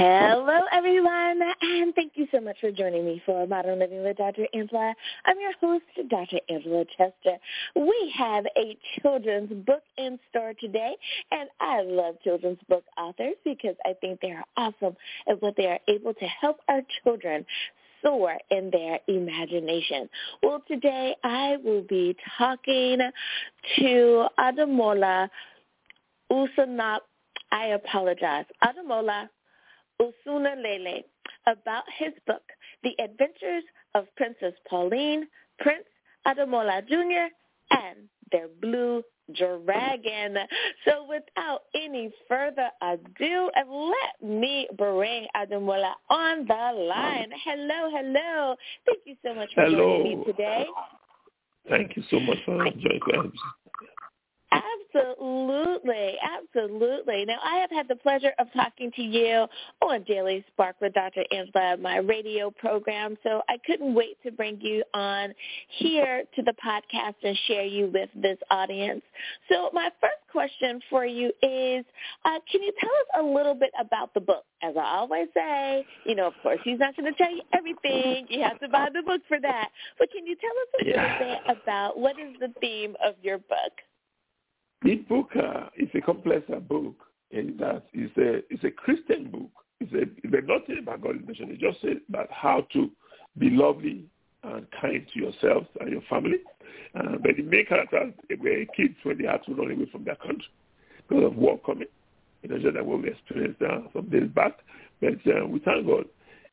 Hello, everyone, and thank you so much for joining me for Modern Living with Dr. Angela. I'm your host, Dr. Angela Chester. We have a children's book in store today, and I love children's book authors because I think they are awesome at what they are able to help our children soar in their imagination. Well, today I will be talking to Ademola Usanap. I apologize. Ademola Usuanlele about his book, The Adventures of Princess Pauline, Prince Ademola Jr., and their blue dragon. So without any further ado, let me bring Ademola on the line. Hello, hello. Thank you so much for hello. joining me today. Thank you so much for joining Absolutely, absolutely. Now, I have had the pleasure of talking to you on Daily Spark with Dr. Angela, my radio program, so I couldn't wait to bring you on here to the podcast and share you with this audience. So my first question for you is, uh, can you tell us a little bit about the book? As I always say, you know, of course, he's not going to tell you everything. You have to buy the book for that. But can you tell us a yeah. little bit about what is the theme of your book? This book uh, is a complex book in that it's a it's a Christian book. It's a it's nothing about God's mission. It just about how to be lovely and kind to yourself and your family. Uh, but the main characters were kids when they had to run away from their country because of war coming. You know, just like what we experienced uh, some days back. But uh, we thank God,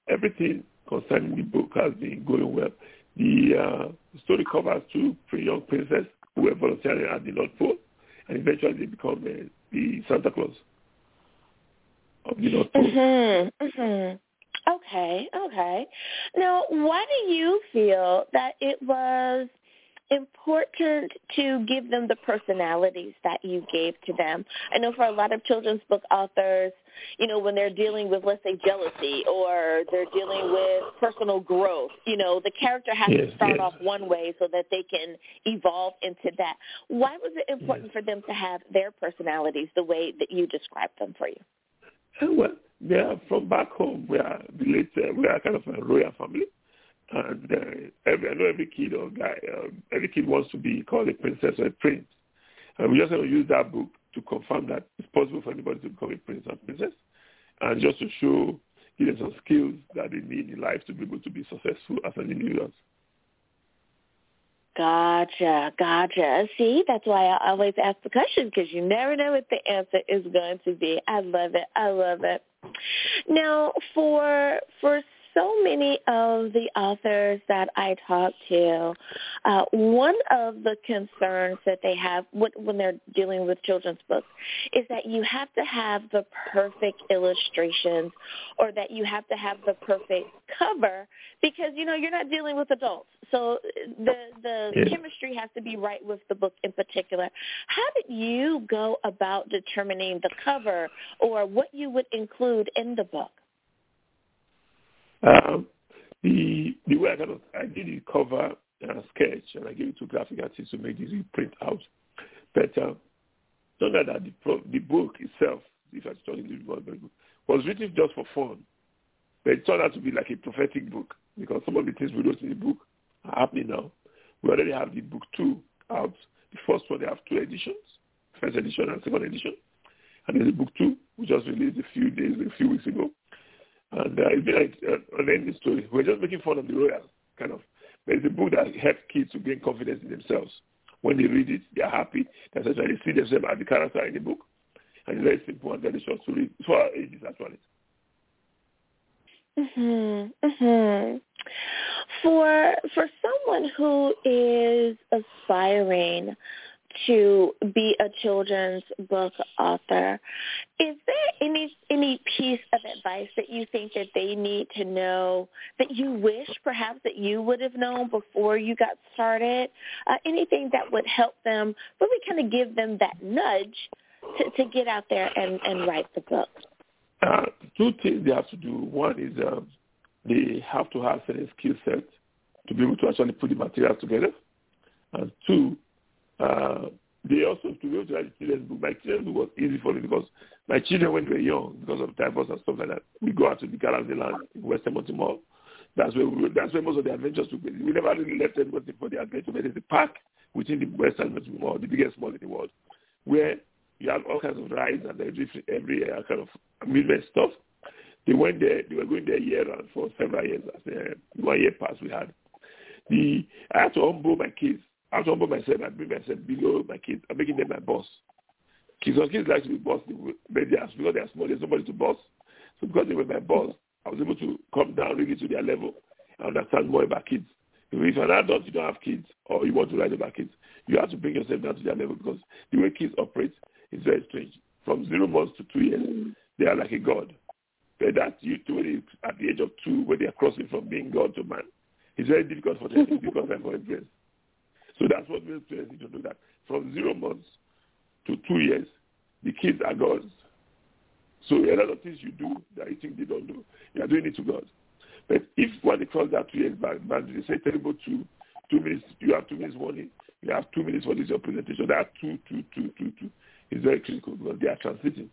everything concerning the book has been going well. The uh, story covers two young princesses who were volunteering at the North Pole and eventually they become uh, the Santa Claus of the North Pole. Mm-hmm, mm-hmm. Okay, okay. Now, why do you feel that it was important to give them the personalities that you gave to them? I know for a lot of children's book authors, you know, when they're dealing with, let's say, jealousy or they're dealing with personal growth, you know, the character has yes, to start yes. off one way so that they can evolve into that. Why was it important yes. for them to have their personalities the way that you described them for you? Eh, well, they are from back home. We are related. We are kind of a royal family, and uh, every, I know every kid or guy, uh, every kid wants to be called a princess or a prince. And we just want to use that book to confirm that it's possible for anybody to become a prince or princess, and just to show, give them some skills that they need in life to be able to be successful as an individual. Gotcha, gotcha. See, that's why I always ask the question because you never know what the answer is going to be. I love it. I love it. Now, for for so many of the authors that I talk to, uh, one of the concerns that they have when they're dealing with children's books is that you have to have the perfect illustrations or that you have to have the perfect cover because, you know, you're not dealing with adults. So the the yeah. chemistry has to be right with the book in particular. How did you go about determining the cover or what you would include in the book? Um, the the way I kind of I did the cover uh, sketch and I gave it to graphic artists to make this print out. But uh, not that the pro, the book itself, if I'm talking the book, was written just for fun. But it turned out to be like a prophetic book because some of the things we wrote in the book are happening now. We already have the book two out. The first one they have two editions, first edition and second edition. And there's a book two, we just released a few days, a few weeks ago. And uh, it's been like uh, an ending story. We're just making fun of the royal, kind of. But it's a book that helps kids to gain confidence in themselves. When they read it, they're happy. That's why they see themselves as the character in the book. And it's very simple and very short to read. It's for our ages, actually. Mhm. Mhm. For for someone who is aspiring to be a children's book author. Is there any any piece of advice that you think that they need to know that you wish perhaps that you would have known before you got started? Uh, anything that would help them really kind of give them that nudge to, to get out there and, and write the book? Uh, two things they have to do. One is um, they have to have certain skill set to be able to actually put the material together. And two, uh, they also to be able to write the children's book. My children's book was easy for me because my children when they were young, because of divorce and stuff like that, we go out to the land in West Edmonton Mall. That's where we, that's where most of the adventures took place. We never really left anybody for the adventure, but there's a park within the West Edmonton Mall, the biggest mall in the world, where you have all kinds of rides and every every uh, kind of amusement stuff. They went there. They were going there year round for several years. As uh, one year pass we had. The I had to humble my kids I to humble myself and bring myself below oh, my kids. I'm making them my boss. Kids, some kids like to be boss, but they are, because they are small, there's nobody to boss. So because they were my boss, I was able to come down really to their level and understand more about kids. If you're an adult, you don't have kids, or you want to write about kids, you have to bring yourself down to their level because the way kids operate is very strange. From zero months to two years, they are like a god. But that you to at the age of two, when they are crossing from being God to man, it's very difficult for them. It's difficult for them so that's what parents need to do that. From zero months to two years, the kids are God's. So a lot of things you do that you think they don't do, you are doing it to God. But if when they cross that two years boundary, they say terrible two, two minutes, you have two minutes warning, you have two minutes for this your presentation, that two, two, two, two, two. It's very critical because they are transiting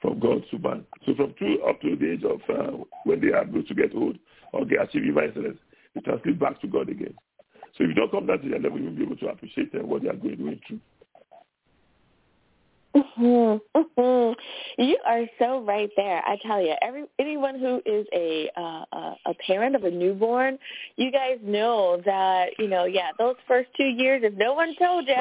from God to man. So from two up to the age of uh, when they are able to get old or they achieve human excellence, they transit back to God again. So if you don't come down to their level, you won't be able to appreciate them, what they are going through. Mm-hmm, mm-hmm. You are so right there. I tell you, every anyone who is a uh, a parent of a newborn, you guys know that you know, yeah, those first two years, if no one told you,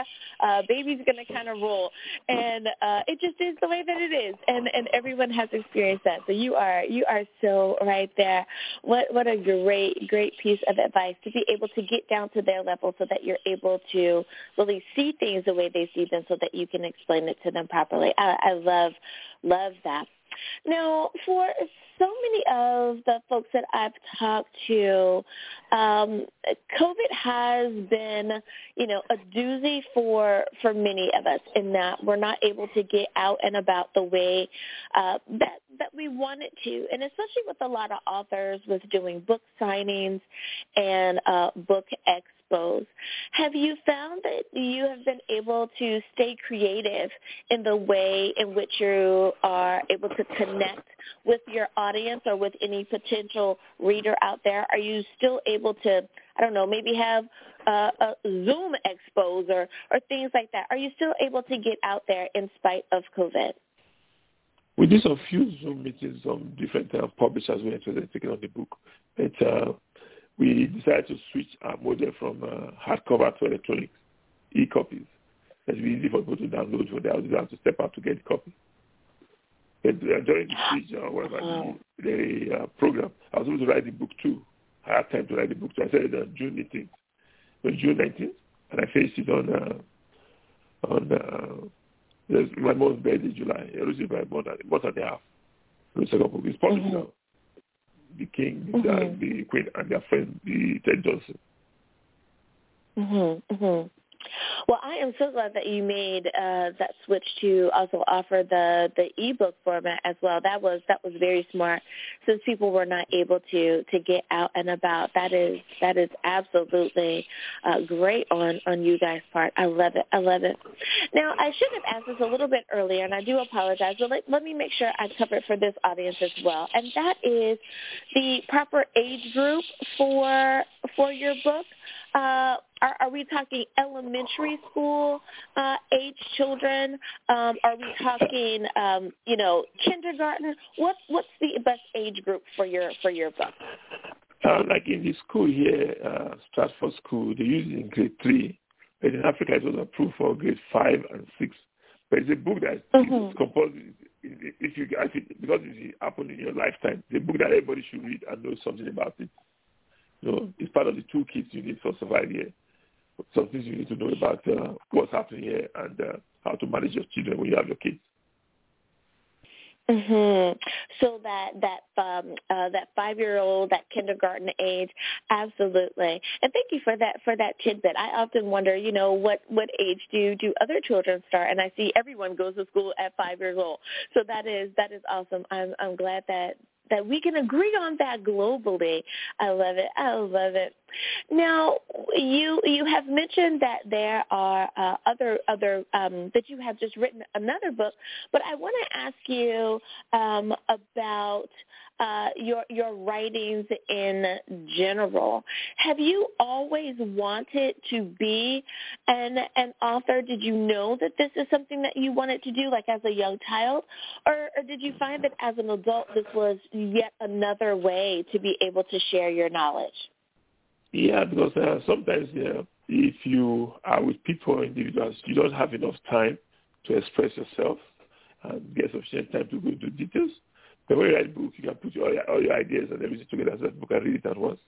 uh, baby's gonna kind of roll, and uh, it just is the way that it is, and and everyone has experienced that. So you are you are so right there. What what a great great piece of advice to be able to get down to their level so that you're able to really see things the way they see them, so that you can explain it to them them properly. I, I love love that. Now, for so many of the folks that I've talked to, um, COVID has been, you know, a doozy for for many of us in that we're not able to get out and about the way uh, that that we wanted to, and especially with a lot of authors with doing book signings and uh, book ex Have you found that you have been able to stay creative in the way in which you are able to connect with your audience or with any potential reader out there? Are you still able to, I don't know, maybe have uh, a Zoom expose or, or things like that? Are you still able to get out there in spite of COVID? We did some few Zoom meetings on different uh, publishers we interested in taking on the book. But uh, we decided to switch our model from uh, hardcover to electronic e-copies. It's easy for people to download for their have to step out to get a copy. But uh, during the switch or whatever the, the uh, program, I was able to write the book too. I had time to write the book too. I started on June 18th. So June 19th, and I finished it on uh, on uh, my mom's birthday, July. I received my month, a month and a half. The second book is possible mm-hmm. now the king, mm-hmm. the, the queen, and their friend, the Ted Johnson. Mhm. Mhm. Well, I am so glad that you made uh, that switch to also offer the the ebook format as well. That was that was very smart, since people were not able to to get out and about. That is that is absolutely uh, great on on you guys' part. I love it. I love it. Now, I should have asked this a little bit earlier, and I do apologize. But let, let me make sure I cover it for this audience as well, and that is the proper age group for for your book. Uh, are, are we talking elementary school uh, age children? Um, are we talking, um, you know, kindergarten? What what's the best age group for your for your book? Uh, like in the school here, uh, Stratford School, they use it in grade three, but in Africa it was approved for grade five and six. But it's a book that mm-hmm. is composed. If you guys, because it happened in your lifetime, it's a book that everybody should read and know something about it. So it's part of the toolkit you need for survival here. Some things you need to know about uh, what's happening here and uh, how to manage your children when you have your kids. Mhm. So that that um uh that 5-year-old that kindergarten age absolutely. And thank you for that for that tidbit. I often wonder, you know, what what age do do other children start? And I see everyone goes to school at 5 years old. So that is that is awesome. I'm I'm glad that that we can agree on that globally. I love it. I love it. Now, you you have mentioned that there are uh, other other um, that you have just written another book, but I want to ask you um, about uh, your your writings in general. Have you always wanted to be an an author? Did you know that this is something that you wanted to do, like as a young child, or, or did you find that as an adult this was yet another way to be able to share your knowledge? Yeah, because uh, sometimes yeah, if you are with people individuals, you don't have enough time to express yourself and get sufficient time to go into details. But when you write a book, you can put your, all your ideas and everything together so that book and read it at once.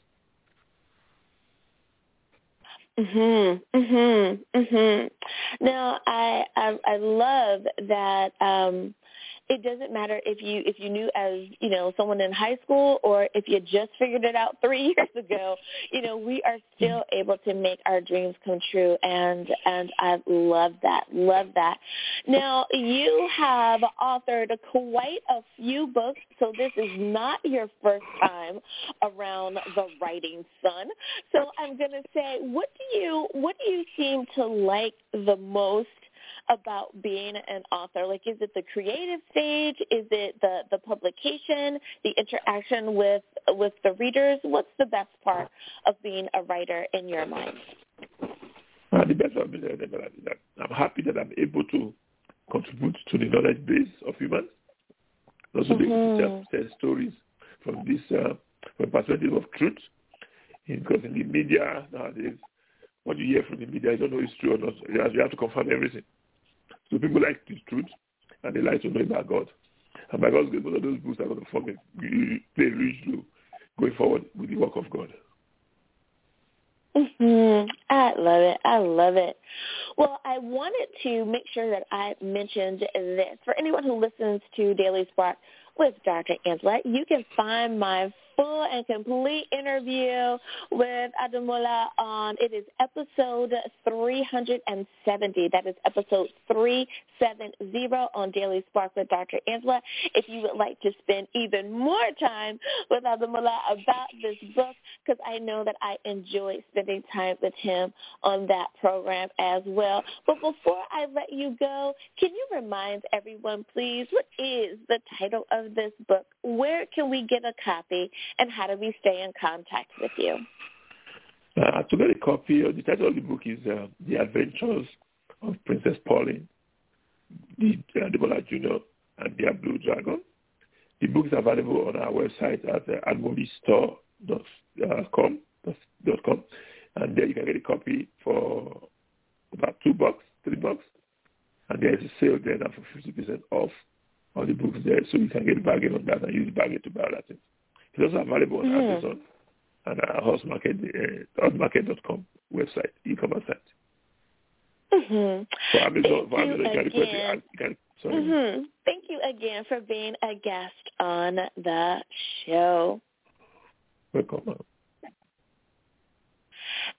Mhm. Mhm. Mhm. Now, I I I love that um it doesn't matter if you if you knew as you know someone in high school or if you just figured it out three years ago you know we are still mm-hmm. able to make our dreams come true and and i love that love that. Now you have authored quite a few books so this is not your first time around the writing sun. So i'm going to say what do you what do you seem to like the most about being an author? Like, is it the creative stage? Is it the the publication, the interaction with with the readers? What's the best part of being a writer in your mind? Uh, the best part is that I'm happy that I'm able to contribute to the knowledge base of humans. Also, mm-hmm. to tell, tell stories from this uh, from perspective of truth. Because in the media nowadays, what you hear from the media, I don't know if it's true or not. You have to confirm everything. So people like the truth and they like to know about God. And by God's grace, both of those books are going to form a, huge role going forward with the work of God. Mm-hmm. I love it. I love it. Well, I wanted to make sure that I mentioned this. For anyone who listens to Daily Spark with Dr. Angela, you can find my full and complete interview with Ademola on, it is episode 370. That is episode 370 on Daily Spark with Dr. Angela. If you would like to spend even more time with Ademola about this book, because I know that I enjoy spending time with him on that program as well. But before I let you go, can you remind everyone, please, what is the title of this book? Where can we get a copy? And how do we stay in contact with you? Uh, to get a copy, the title of the book is uh, The Adventures of Princess Pauline, the uh, Debola Jr. and the Blue Dragon. The book is available on our website at uh, admolistore.com, .com, and there you can get a copy for about two bucks, three bucks. And there is a sale there now for 50% off all the books there, so you can get a bargain on that and use bargain to buy that thing. It's also available on mm. Amazon and our Horse Market, uh, horsemarket.com website, e-commerce site. Mm-hmm. For Amazon, for Amazon, you again. Can, sorry. Mm-hmm. Thank you again for being a guest on the show. Welcome.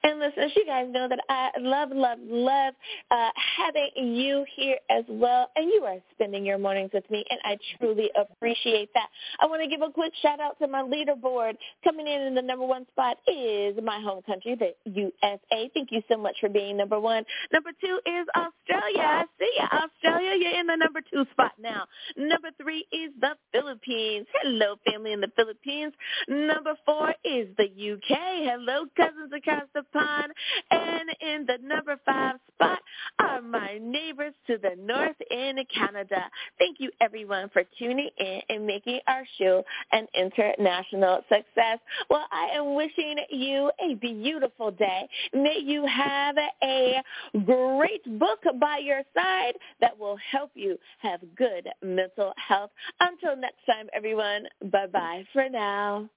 And listeners, you guys know that I love, love, love uh, having you here as well. And you are spending your mornings with me, and I truly appreciate that. I want to give a quick shout out to my leaderboard. Coming in in the number one spot is my home country, the USA. Thank you so much for being number one. Number two is Australia. I see you, Australia. You're in the number two spot now. Number three is the Philippines. Hello, family in the Philippines. Number four is the UK. Hello, cousins across pond. And in the number five spot are my neighbors to the north in Canada. Thank you everyone for tuning in and making our show an international success. Well, I am wishing you a beautiful day. May you have a great book by your side that will help you have good mental health. Until next time, everyone, bye-bye for now.